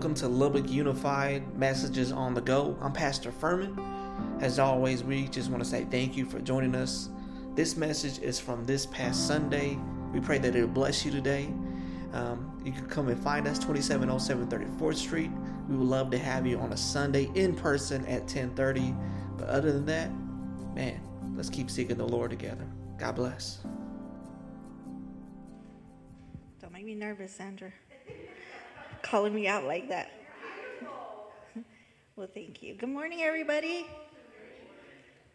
Welcome to Lubbock Unified Messages on the Go. I'm Pastor Furman. As always, we just want to say thank you for joining us. This message is from this past Sunday. We pray that it'll bless you today. Um, you can come and find us 2707 34th Street. We would love to have you on a Sunday in person at 10:30. But other than that, man, let's keep seeking the Lord together. God bless. Don't make me nervous, Sandra. Calling me out like that. well, thank you. Good morning, everybody.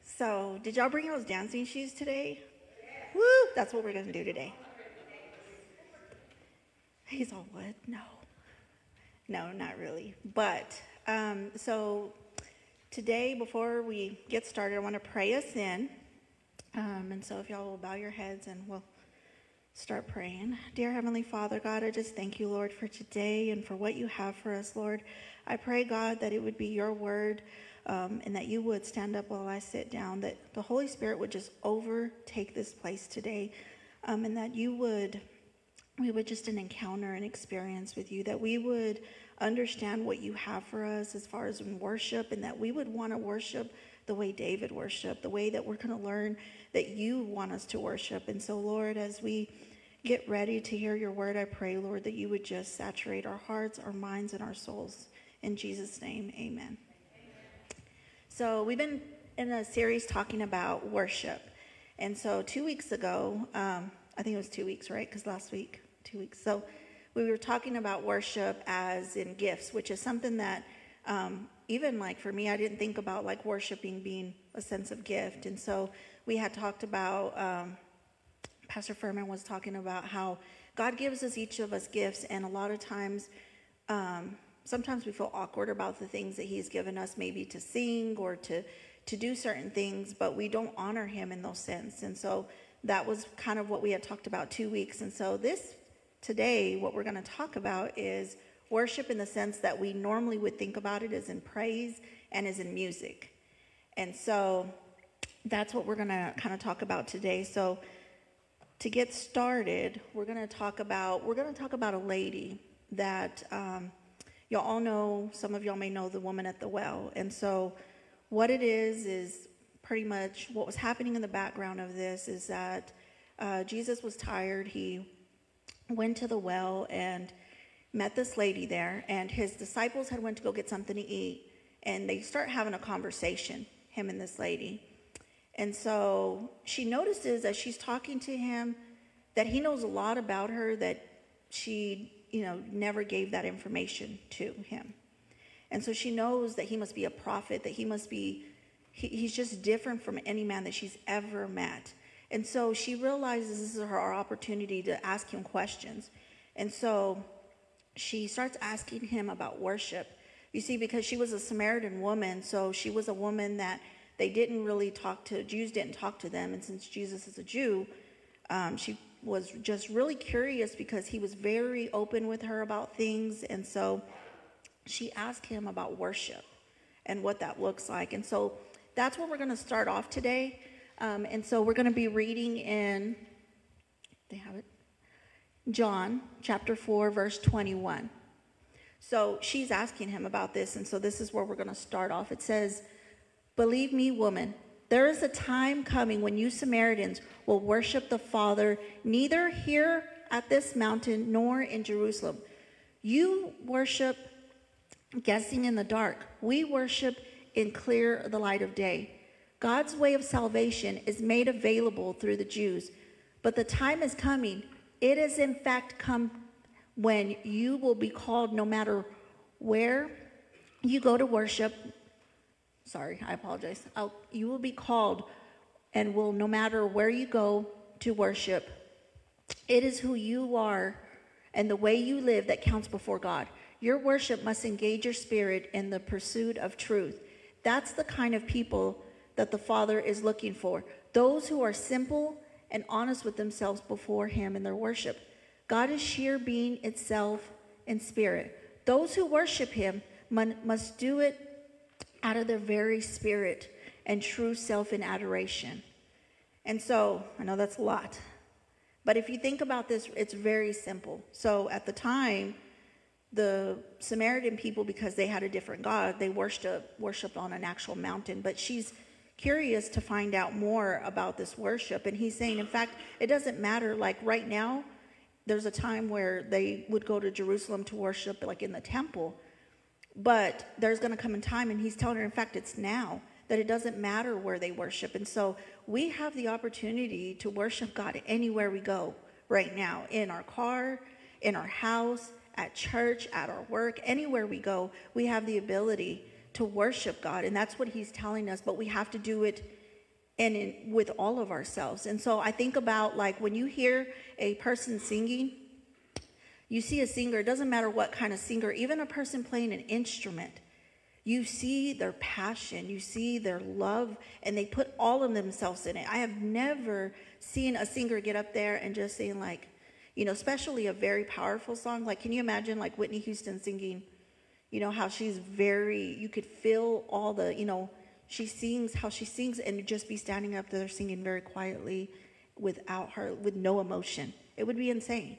So, did y'all bring those dancing shoes today? Woo! That's what we're going to do today. He's all, what? No. No, not really. But, um, so today, before we get started, I want to pray us in. Um, and so, if y'all will bow your heads and we'll start praying. Dear Heavenly Father, God, I just thank you, Lord, for today and for what you have for us, Lord. I pray, God, that it would be your word um, and that you would stand up while I sit down, that the Holy Spirit would just overtake this place today, um, and that you would, we would just an encounter and experience with you, that we would understand what you have for us as far as in worship, and that we would want to worship the way David worshiped, the way that we're going to learn that you want us to worship. And so, Lord, as we get ready to hear your word, I pray, Lord, that you would just saturate our hearts, our minds, and our souls. In Jesus' name, amen. So, we've been in a series talking about worship. And so, two weeks ago, um, I think it was two weeks, right? Because last week, two weeks. So, we were talking about worship as in gifts, which is something that um, even like for me, I didn't think about like worshiping being a sense of gift. And so we had talked about, um, Pastor Furman was talking about how God gives us each of us gifts, and a lot of times, um, sometimes we feel awkward about the things that He's given us, maybe to sing or to to do certain things, but we don't honor Him in those sense. And so that was kind of what we had talked about two weeks. And so this today, what we're going to talk about is worship in the sense that we normally would think about it as in praise and as in music. And so that's what we're going to kind of talk about today. So to get started, we're going to talk about we're going to talk about a lady that um, y'all all know. Some of y'all may know the woman at the well. And so what it is is pretty much what was happening in the background of this is that uh, Jesus was tired. He went to the well and met this lady there, and his disciples had went to go get something to eat, and they start having a conversation, him and this lady. And so she notices as she's talking to him that he knows a lot about her that she, you know, never gave that information to him. And so she knows that he must be a prophet, that he must be, he, he's just different from any man that she's ever met. And so she realizes this is her opportunity to ask him questions. And so she starts asking him about worship. You see, because she was a Samaritan woman, so she was a woman that they didn't really talk to, Jews didn't talk to them. And since Jesus is a Jew, um, she was just really curious because he was very open with her about things. And so she asked him about worship and what that looks like. And so that's where we're going to start off today. Um, and so we're going to be reading in, they have it, John chapter 4, verse 21. So she's asking him about this, and so this is where we're going to start off. It says, Believe me, woman, there is a time coming when you Samaritans will worship the Father neither here at this mountain nor in Jerusalem. You worship guessing in the dark. We worship in clear the light of day. God's way of salvation is made available through the Jews, but the time is coming it is, in fact, come when you will be called no matter where you go to worship. Sorry, I apologize. I'll, you will be called and will, no matter where you go to worship, it is who you are and the way you live that counts before God. Your worship must engage your spirit in the pursuit of truth. That's the kind of people that the Father is looking for. Those who are simple and honest with themselves before Him in their worship. God is sheer being itself in spirit. Those who worship Him must do it out of their very spirit and true self in adoration. And so, I know that's a lot, but if you think about this, it's very simple. So, at the time, the Samaritan people, because they had a different God, they worshiped, worshiped on an actual mountain. But she's curious to find out more about this worship. And he's saying, in fact, it doesn't matter. Like right now, there's a time where they would go to Jerusalem to worship, like in the temple. But there's going to come a time, and he's telling her, in fact, it's now, that it doesn't matter where they worship. And so we have the opportunity to worship God anywhere we go right now in our car, in our house, at church, at our work, anywhere we go, we have the ability to worship God. And that's what he's telling us, but we have to do it and in, with all of ourselves. And so I think about like when you hear a person singing, you see a singer, it doesn't matter what kind of singer, even a person playing an instrument, you see their passion, you see their love, and they put all of themselves in it. I have never seen a singer get up there and just sing like, you know, especially a very powerful song. Like, can you imagine like Whitney Houston singing, you know, how she's very, you could feel all the, you know, she sings how she sings and just be standing up there singing very quietly without her, with no emotion. It would be insane.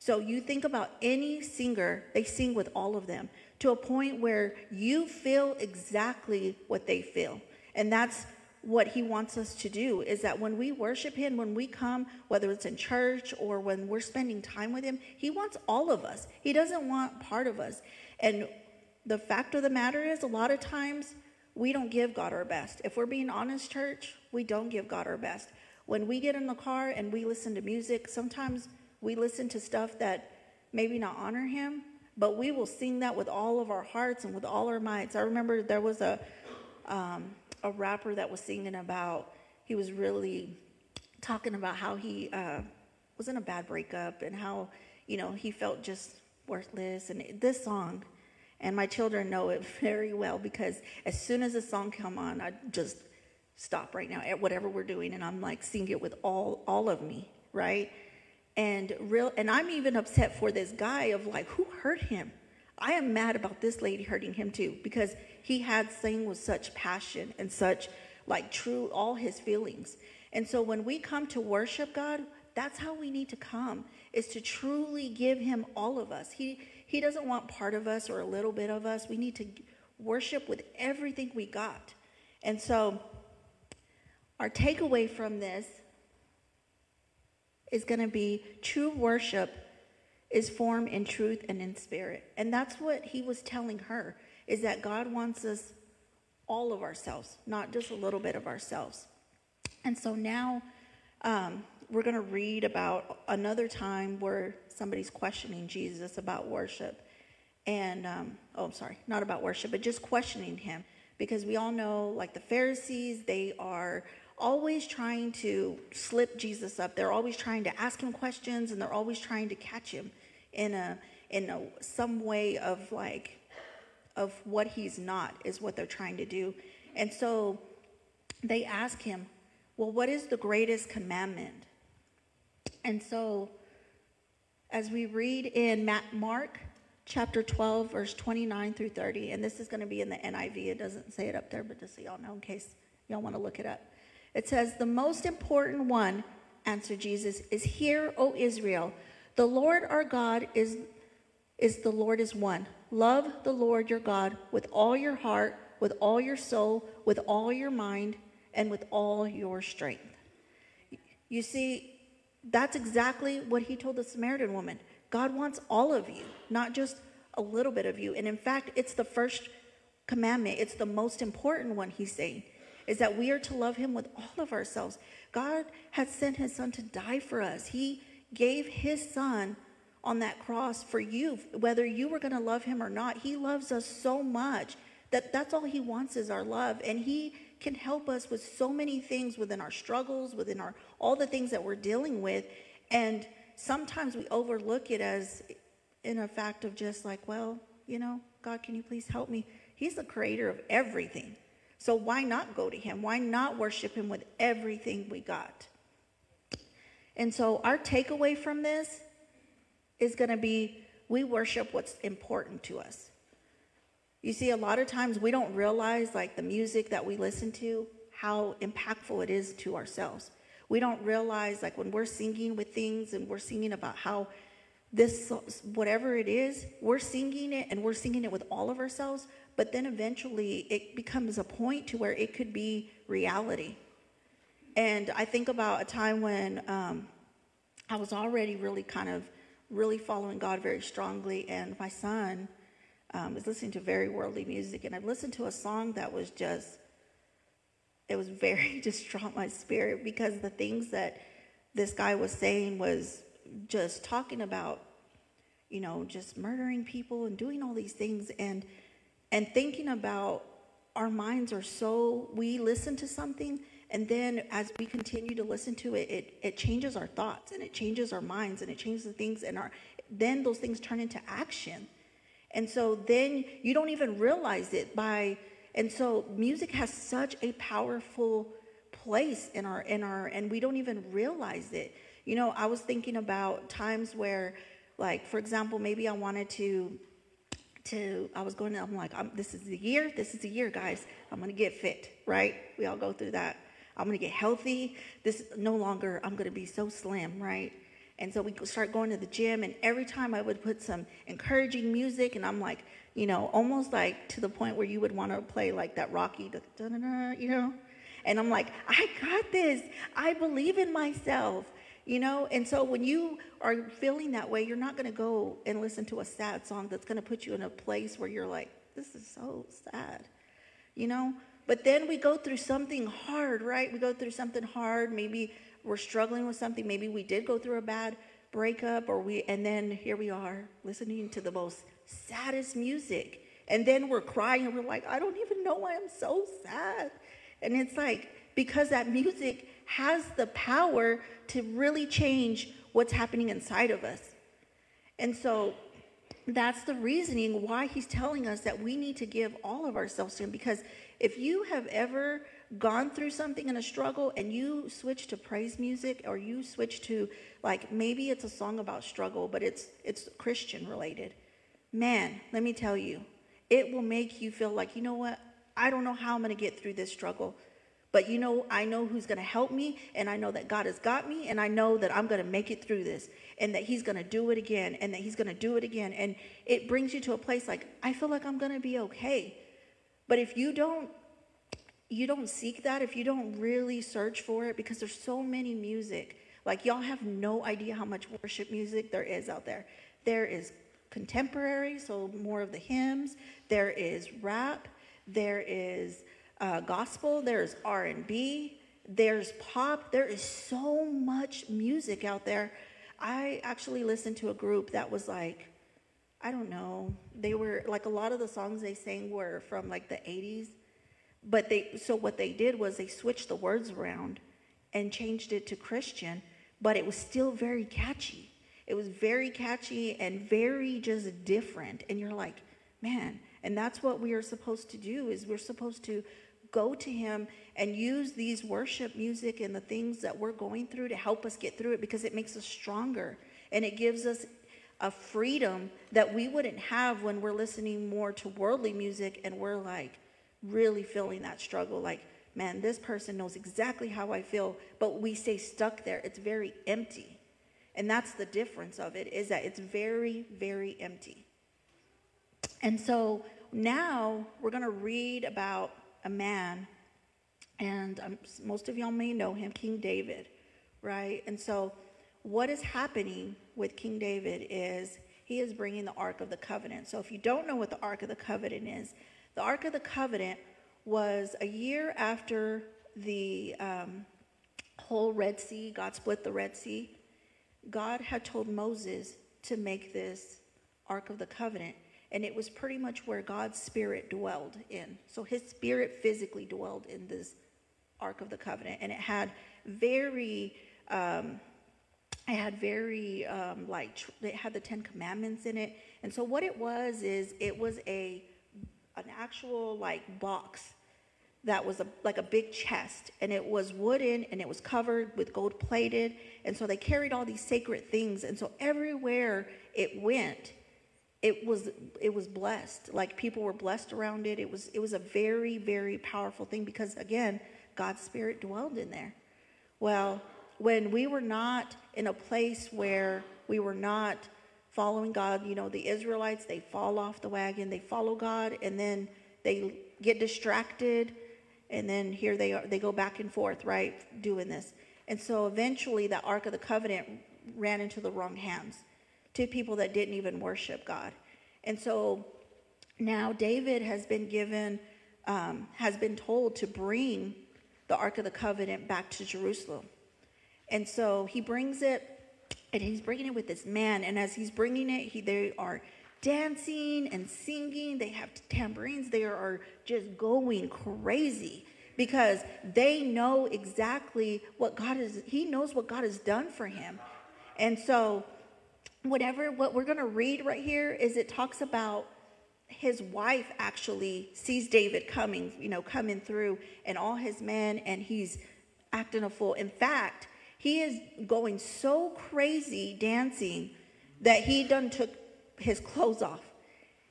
So you think about any singer, they sing with all of them to a point where you feel exactly what they feel. And that's what he wants us to do is that when we worship him, when we come, whether it's in church or when we're spending time with him, he wants all of us. He doesn't want part of us. And the fact of the matter is, a lot of times we don't give God our best. If we're being honest, church, we don't give God our best. When we get in the car and we listen to music, sometimes we listen to stuff that maybe not honor him, but we will sing that with all of our hearts and with all our mights. I remember there was a um, a rapper that was singing about he was really talking about how he uh, was in a bad breakup and how you know he felt just worthless and this song and my children know it very well because as soon as the song come on i just stop right now at whatever we're doing and i'm like sing it with all all of me right? And real and i'm even upset for this guy of like who hurt him? I am mad about this lady hurting him too because he had sang with such passion and such like true all his feelings. And so when we come to worship god that's how we need to come is to truly give him all of us. He he doesn't want part of us or a little bit of us we need to worship with everything we got and so our takeaway from this is going to be true worship is formed in truth and in spirit. And that's what he was telling her is that God wants us all of ourselves, not just a little bit of ourselves. And so now um, we're going to read about another time where somebody's questioning Jesus about worship. And, um, oh, I'm sorry, not about worship, but just questioning him. Because we all know, like the Pharisees, they are always trying to slip Jesus up. They're always trying to ask him questions and they're always trying to catch him in a in a, some way of like of what he's not is what they're trying to do. And so they ask him, "Well, what is the greatest commandment?" And so as we read in Matt Mark chapter 12 verse 29 through 30 and this is going to be in the NIV it doesn't say it up there but just so y'all know in case y'all want to look it up it says, The most important one, answered Jesus, is hear, O Israel. The Lord our God is, is the Lord is one. Love the Lord your God with all your heart, with all your soul, with all your mind, and with all your strength. You see, that's exactly what he told the Samaritan woman. God wants all of you, not just a little bit of you. And in fact, it's the first commandment, it's the most important one, he's saying is that we are to love him with all of ourselves. God has sent his son to die for us. He gave his son on that cross for you, whether you were going to love him or not. He loves us so much that that's all he wants is our love. And he can help us with so many things within our struggles, within our all the things that we're dealing with. And sometimes we overlook it as in a fact of just like, well, you know, God, can you please help me? He's the creator of everything. So why not go to him? Why not worship him with everything we got? And so our takeaway from this is going to be we worship what's important to us. You see, a lot of times we don't realize, like the music that we listen to, how impactful it is to ourselves. We don't realize, like when we're singing with things and we're singing about how this whatever it is, we're singing it and we're singing it with all of ourselves, but then eventually it becomes a point to where it could be reality. And I think about a time when um, I was already really kind of really following God very strongly, and my son um, was listening to very worldly music, and I listened to a song that was just it was very distraught my spirit because the things that this guy was saying was just talking about you know just murdering people and doing all these things and and thinking about our minds are so we listen to something and then as we continue to listen to it, it, it changes our thoughts and it changes our minds and it changes the things and our then those things turn into action. And so then you don't even realize it by and so music has such a powerful place in our in our and we don't even realize it. You know, I was thinking about times where like for example, maybe I wanted to to I was going to I'm like I'm, this is the year, this is the year guys. I'm going to get fit, right? We all go through that. I'm going to get healthy. This no longer, I'm going to be so slim, right? And so we start going to the gym, and every time I would put some encouraging music, and I'm like, you know, almost like to the point where you would want to play like that Rocky, you know? And I'm like, I got this. I believe in myself, you know? And so when you are feeling that way, you're not going to go and listen to a sad song that's going to put you in a place where you're like, this is so sad, you know? But then we go through something hard, right? We go through something hard. Maybe we're struggling with something. Maybe we did go through a bad breakup or we and then here we are listening to the most saddest music. And then we're crying and we're like, I don't even know why I'm so sad. And it's like because that music has the power to really change what's happening inside of us. And so that's the reasoning why he's telling us that we need to give all of ourselves to him because if you have ever gone through something in a struggle and you switch to praise music or you switch to like maybe it's a song about struggle but it's it's Christian related. Man, let me tell you, it will make you feel like, you know what? I don't know how I'm going to get through this struggle. But you know, I know who's going to help me, and I know that God has got me, and I know that I'm going to make it through this, and that He's going to do it again, and that He's going to do it again. And it brings you to a place like, I feel like I'm going to be okay. But if you don't you don't seek that, if you don't really search for it, because there's so many music. Like y'all have no idea how much worship music there is out there. There is contemporary, so more of the hymns. There is rap. There is uh, gospel. There's R and B. There's pop. There is so much music out there. I actually listened to a group that was like I don't know. They were like a lot of the songs they sang were from like the 80s. But they so what they did was they switched the words around and changed it to Christian, but it was still very catchy. It was very catchy and very just different and you're like, "Man, and that's what we are supposed to do is we're supposed to go to him and use these worship music and the things that we're going through to help us get through it because it makes us stronger and it gives us a freedom that we wouldn't have when we're listening more to worldly music and we're like really feeling that struggle like man this person knows exactly how i feel but we stay stuck there. It's very empty. And that's the difference of it is that it's very very empty. And so now we're going to read about a man and um, most of y'all may know him king david right? And so what is happening with King David is he is bringing the Ark of the Covenant. So if you don't know what the Ark of the Covenant is, the Ark of the Covenant was a year after the um, whole Red Sea, God split the Red Sea. God had told Moses to make this Ark of the Covenant, and it was pretty much where God's Spirit dwelled in. So his Spirit physically dwelled in this Ark of the Covenant, and it had very um, it had very um, like it had the Ten Commandments in it, and so what it was is it was a an actual like box that was a, like a big chest, and it was wooden and it was covered with gold plated, and so they carried all these sacred things, and so everywhere it went, it was it was blessed. Like people were blessed around it. It was it was a very very powerful thing because again, God's spirit dwelled in there. Well when we were not in a place where we were not following God. You know, the Israelites, they fall off the wagon, they follow God, and then they get distracted, and then here they are, they go back and forth, right, doing this. And so eventually, the Ark of the Covenant ran into the wrong hands to people that didn't even worship God. And so now David has been given, um, has been told to bring the Ark of the Covenant back to Jerusalem. And so he brings it, and he's bringing it with this man. And as he's bringing it, he, they are dancing and singing. They have tambourines. They are just going crazy because they know exactly what God is, he knows what God has done for him. And so, whatever, what we're going to read right here is it talks about his wife actually sees David coming, you know, coming through and all his men, and he's acting a fool. In fact, he is going so crazy dancing that he done took his clothes off.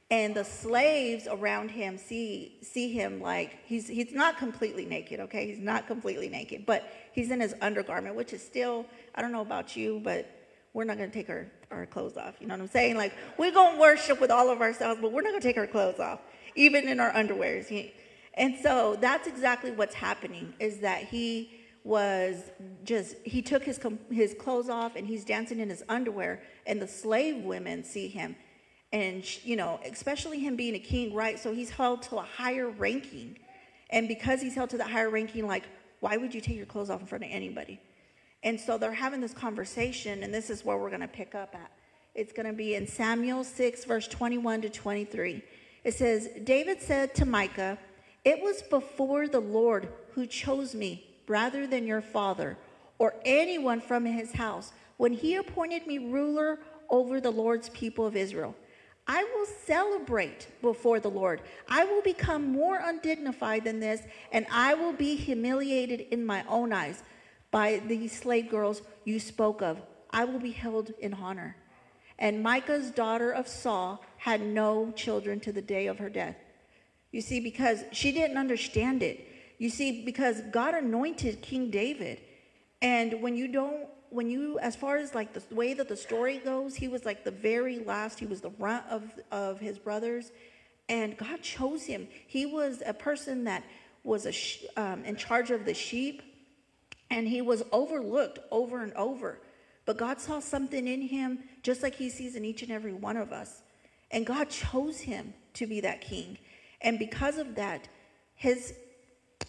And the slaves around him see see him like he's he's not completely naked, okay? He's not completely naked, but he's in his undergarment, which is still, I don't know about you, but we're not gonna take our, our clothes off. You know what I'm saying? Like we're gonna worship with all of ourselves, but we're not gonna take our clothes off, even in our underwears. And so that's exactly what's happening is that he was just he took his his clothes off and he's dancing in his underwear and the slave women see him. And you know especially him being a king right? So he's held to a higher ranking. And because he's held to the higher ranking like why would you take your clothes off in front of anybody? And so they're having this conversation and this is where we're going to pick up at. It's going to be in samuel 6 verse 21 to 23 it says david said to micah it was before the lord who chose me rather than your father or anyone from his house when he appointed me ruler over the Lord's people of Israel. I will celebrate before the Lord. I will become more undignified than this, and I will be humiliated in my own eyes by these slave girls you spoke of. I will be held in honor. And Micah's daughter of Saul had no children to the day of her death. You see, because she didn't understand it. You see, because God anointed King David. And when you don't, when you, as far as like the way that the story goes, he was like the very last, he was the runt of, of his brothers. And God chose him. He was a person that was a sh- um, in charge of the sheep, and he was overlooked over and over. But God saw something in him, just like he sees in each and every one of us. And God chose him to be that king. And because of that, his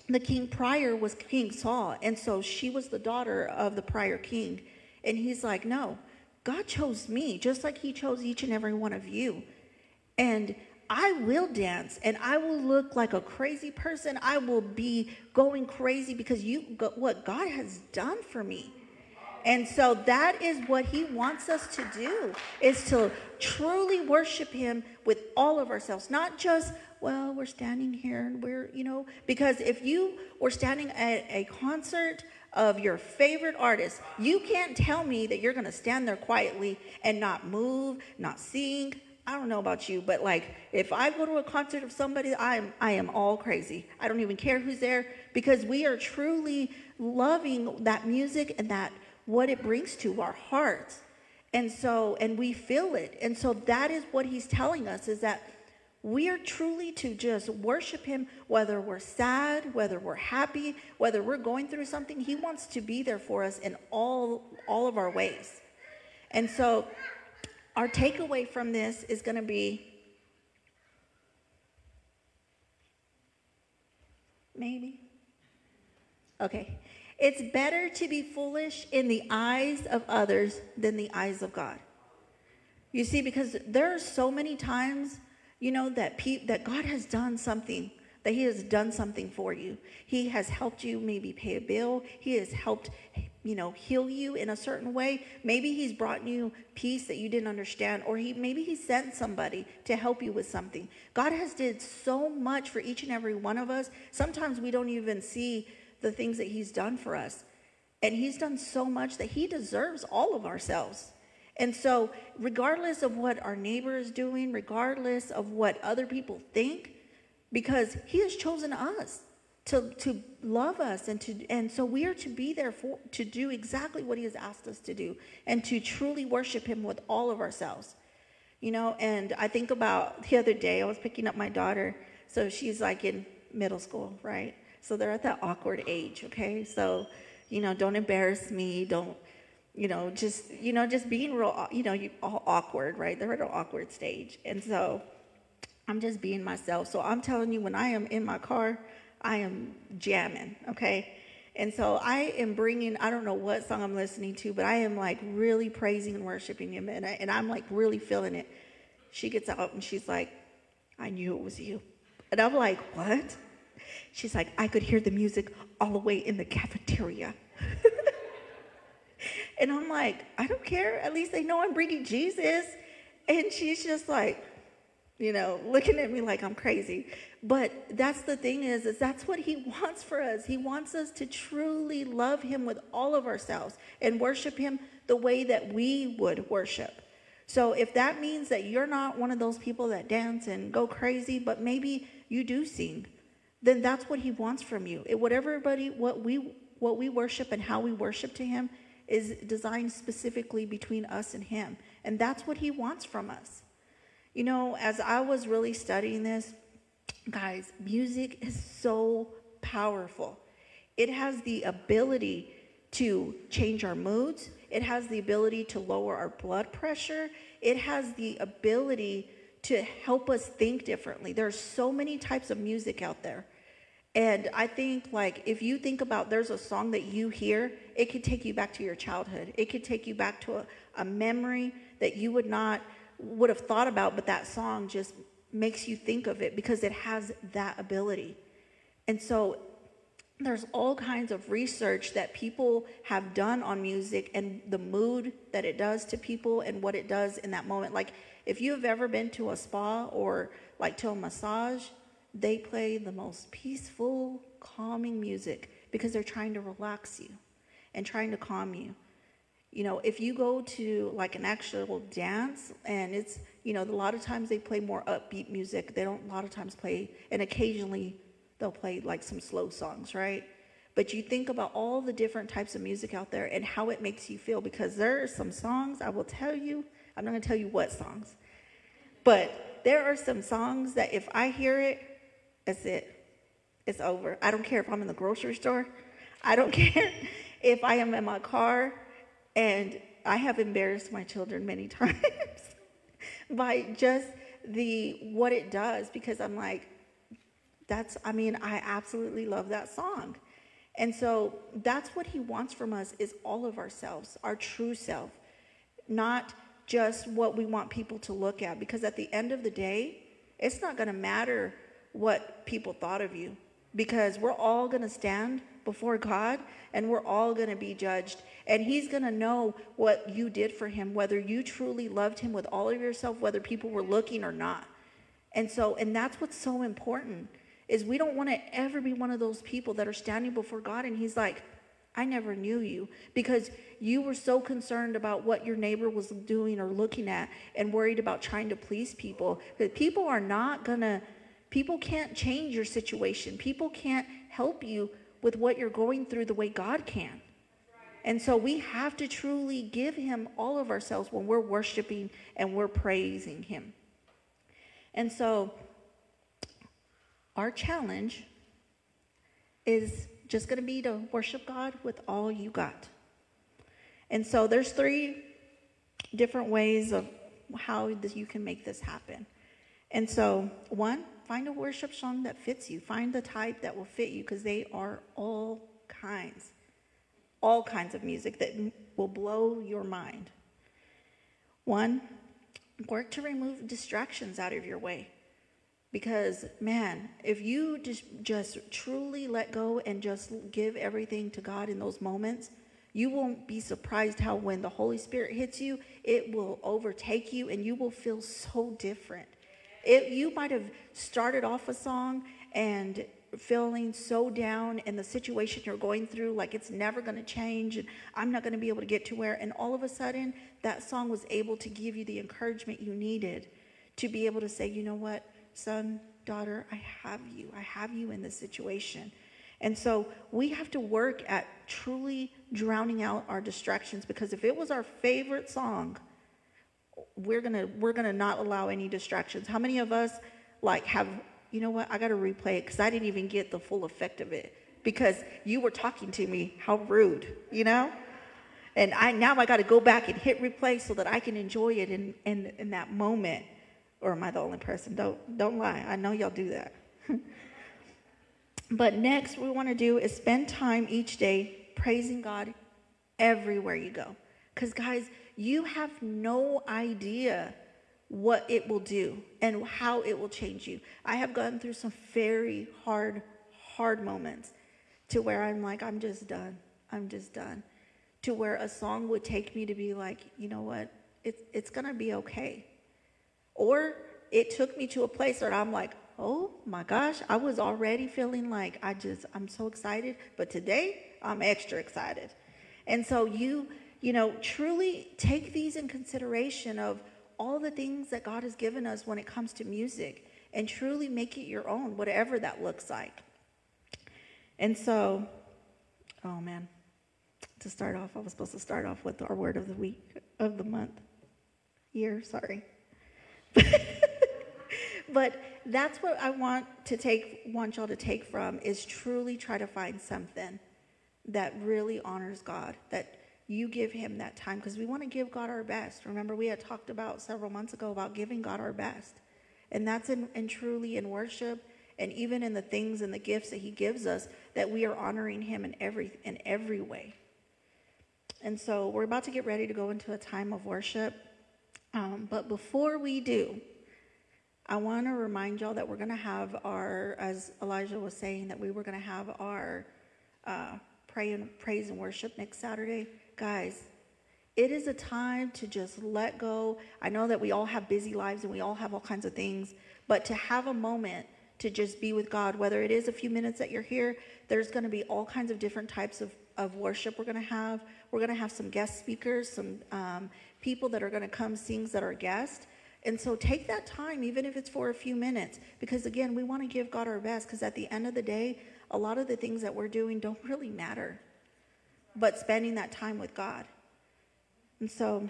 the king prior was King Saul, and so she was the daughter of the prior king. And he's like, No, God chose me, just like he chose each and every one of you. And I will dance and I will look like a crazy person. I will be going crazy because you what God has done for me. And so that is what he wants us to do is to truly worship him with all of ourselves, not just well, we're standing here and we're, you know, because if you were standing at a concert of your favorite artist, you can't tell me that you're going to stand there quietly and not move, not sing. I don't know about you, but like if I go to a concert of somebody, I'm I am all crazy. I don't even care who's there because we are truly loving that music and that what it brings to our hearts. And so and we feel it. And so that is what he's telling us is that we are truly to just worship Him, whether we're sad, whether we're happy, whether we're going through something. He wants to be there for us in all, all of our ways. And so, our takeaway from this is going to be maybe. Okay. It's better to be foolish in the eyes of others than the eyes of God. You see, because there are so many times you know that pe- that God has done something that he has done something for you. He has helped you maybe pay a bill. He has helped you know heal you in a certain way. Maybe he's brought you peace that you didn't understand or he maybe he sent somebody to help you with something. God has did so much for each and every one of us. Sometimes we don't even see the things that he's done for us. And he's done so much that he deserves all of ourselves. And so, regardless of what our neighbor is doing, regardless of what other people think, because he has chosen us to, to love us and to and so we are to be there for to do exactly what he has asked us to do and to truly worship him with all of ourselves You know, and I think about the other day, I was picking up my daughter. So she's like in middle school, right? So they're at that awkward age, okay? So, you know, don't embarrass me. Don't, you know, just, you know, just being real, you know, you, all awkward, right? They're at an awkward stage. And so I'm just being myself. So I'm telling you, when I am in my car, I am jamming, okay? And so I am bringing, I don't know what song I'm listening to, but I am like really praising and worshiping him. And, I, and I'm like really feeling it. She gets out and she's like, I knew it was you. And I'm like, what? She's like, I could hear the music all the way in the cafeteria. and I'm like, I don't care. At least they know I'm bringing Jesus. And she's just like, you know, looking at me like I'm crazy. But that's the thing is, is that's what he wants for us. He wants us to truly love him with all of ourselves and worship him the way that we would worship. So if that means that you're not one of those people that dance and go crazy, but maybe you do sing, then that's what he wants from you. It, whatever everybody what we what we worship and how we worship to him is designed specifically between us and him. And that's what he wants from us. You know, as I was really studying this, guys, music is so powerful. It has the ability to change our moods. It has the ability to lower our blood pressure. It has the ability to help us think differently. There's so many types of music out there. And I think like if you think about there's a song that you hear, it could take you back to your childhood. It could take you back to a, a memory that you would not would have thought about, but that song just makes you think of it because it has that ability. And so there's all kinds of research that people have done on music and the mood that it does to people and what it does in that moment. Like if you have ever been to a spa or like to a massage, they play the most peaceful, calming music because they're trying to relax you and trying to calm you you know, if you go to like an actual dance and it's, you know, a lot of times they play more upbeat music. They don't a lot of times play, and occasionally they'll play like some slow songs, right? But you think about all the different types of music out there and how it makes you feel because there are some songs, I will tell you, I'm not going to tell you what songs, but there are some songs that if I hear it, that's it. It's over. I don't care if I'm in the grocery store. I don't care if I am in my car and I have embarrassed my children many times by just the what it does because I'm like, that's, I mean, I absolutely love that song. And so that's what he wants from us is all of ourselves, our true self, not just what we want people to look at. Because at the end of the day, it's not going to matter what people thought of you because we're all going to stand before God and we're all going to be judged. And He's going to know what you did for Him, whether you truly loved Him with all of yourself, whether people were looking or not. And so, and that's what's so important is we don't want to ever be one of those people that are standing before God and He's like, I never knew you because you were so concerned about what your neighbor was doing or looking at and worried about trying to please people. That people are not going to, people can't change your situation. People can't help you with what you're going through the way God can. And so we have to truly give him all of ourselves when we're worshiping and we're praising him. And so our challenge is just going to be to worship God with all you got. And so there's three different ways of how you can make this happen. And so, one, find a worship song that fits you. Find the type that will fit you because they are all kinds. All kinds of music that will blow your mind. One, work to remove distractions out of your way. Because, man, if you just, just truly let go and just give everything to God in those moments, you won't be surprised how when the Holy Spirit hits you, it will overtake you and you will feel so different. It, you might have started off a song and feeling so down in the situation you're going through, like it's never going to change and I'm not going to be able to get to where. And all of a sudden, that song was able to give you the encouragement you needed to be able to say, you know what, son, daughter, I have you. I have you in this situation. And so we have to work at truly drowning out our distractions because if it was our favorite song, we're gonna we're gonna not allow any distractions. How many of us like have you know what? I got to replay it because I didn't even get the full effect of it because you were talking to me. How rude, you know? And I now I got to go back and hit replay so that I can enjoy it in, in, in that moment. Or am I the only person? Don't don't lie. I know y'all do that. but next, we want to do is spend time each day praising God everywhere you go. Because guys, you have no idea what it will do and how it will change you. I have gone through some very hard, hard moments to where I'm like, I'm just done. I'm just done. To where a song would take me to be like, you know what? It's, it's going to be okay. Or it took me to a place where I'm like, oh my gosh, I was already feeling like I just, I'm so excited. But today, I'm extra excited. And so you, you know, truly take these in consideration of all the things that God has given us when it comes to music and truly make it your own, whatever that looks like. And so, oh man, to start off, I was supposed to start off with our word of the week, of the month, year, sorry. but that's what I want to take, want y'all to take from is truly try to find something that really honors God, that you give him that time because we want to give God our best. Remember, we had talked about several months ago about giving God our best. And that's in, in truly in worship and even in the things and the gifts that he gives us that we are honoring him in every in every way. And so we're about to get ready to go into a time of worship. Um, but before we do, I want to remind y'all that we're going to have our, as Elijah was saying, that we were going to have our uh, pray and praise and worship next Saturday. Guys, it is a time to just let go. I know that we all have busy lives and we all have all kinds of things, but to have a moment to just be with God, whether it is a few minutes that you're here, there's going to be all kinds of different types of, of worship we're going to have. We're going to have some guest speakers, some um, people that are going to come sing that are guests. And so take that time, even if it's for a few minutes, because again, we want to give God our best, because at the end of the day, a lot of the things that we're doing don't really matter but spending that time with God. And so,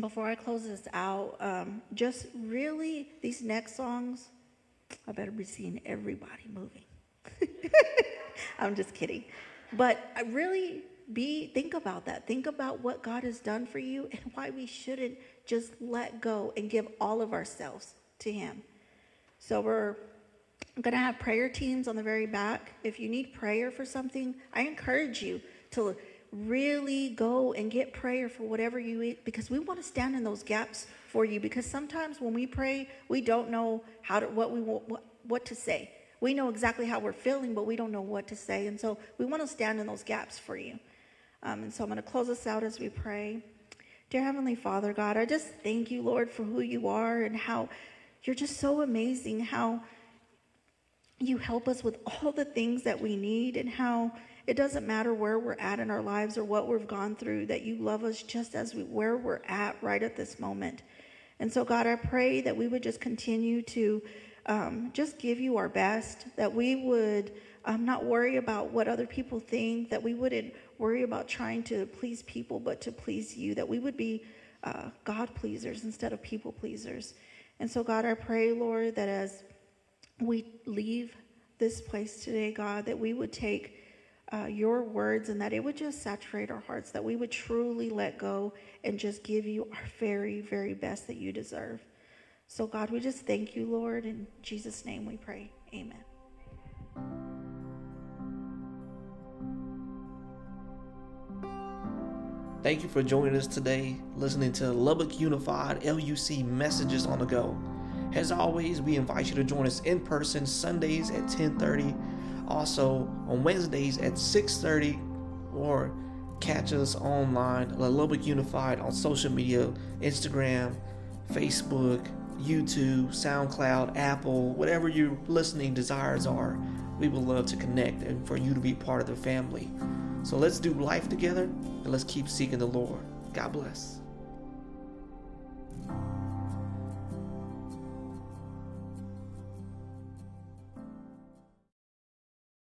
before I close this out, um, just really, these next songs, I better be seeing everybody moving. I'm just kidding. But really be think about that. Think about what God has done for you and why we shouldn't just let go and give all of ourselves to him. So we're going to have prayer teams on the very back. If you need prayer for something, I encourage you to really go and get prayer for whatever you eat because we want to stand in those gaps for you because sometimes when we pray we don't know how to what we want what, what to say. We know exactly how we're feeling but we don't know what to say and so we want to stand in those gaps for you. Um, and so i'm going to close us out as we pray. Dear heavenly father god i just thank you lord for who you are and how you're just so amazing how you help us with all the things that we need and how it doesn't matter where we're at in our lives or what we've gone through, that you love us just as we, where we're at right at this moment. And so, God, I pray that we would just continue to um, just give you our best, that we would um, not worry about what other people think, that we wouldn't worry about trying to please people, but to please you, that we would be uh, God pleasers instead of people pleasers. And so, God, I pray, Lord, that as we leave this place today, God, that we would take uh, your words and that it would just saturate our hearts, that we would truly let go and just give you our very, very best that you deserve. So, God, we just thank you, Lord. In Jesus' name we pray. Amen. Thank you for joining us today, listening to Lubbock Unified LUC Messages on the Go. As always, we invite you to join us in person Sundays at 1030 also on Wednesdays at 6:30 or catch us online at Lubbock Unified on social media, Instagram, Facebook, YouTube, SoundCloud, Apple, whatever your listening desires are. We would love to connect and for you to be part of the family. So let's do life together and let's keep seeking the Lord. God bless.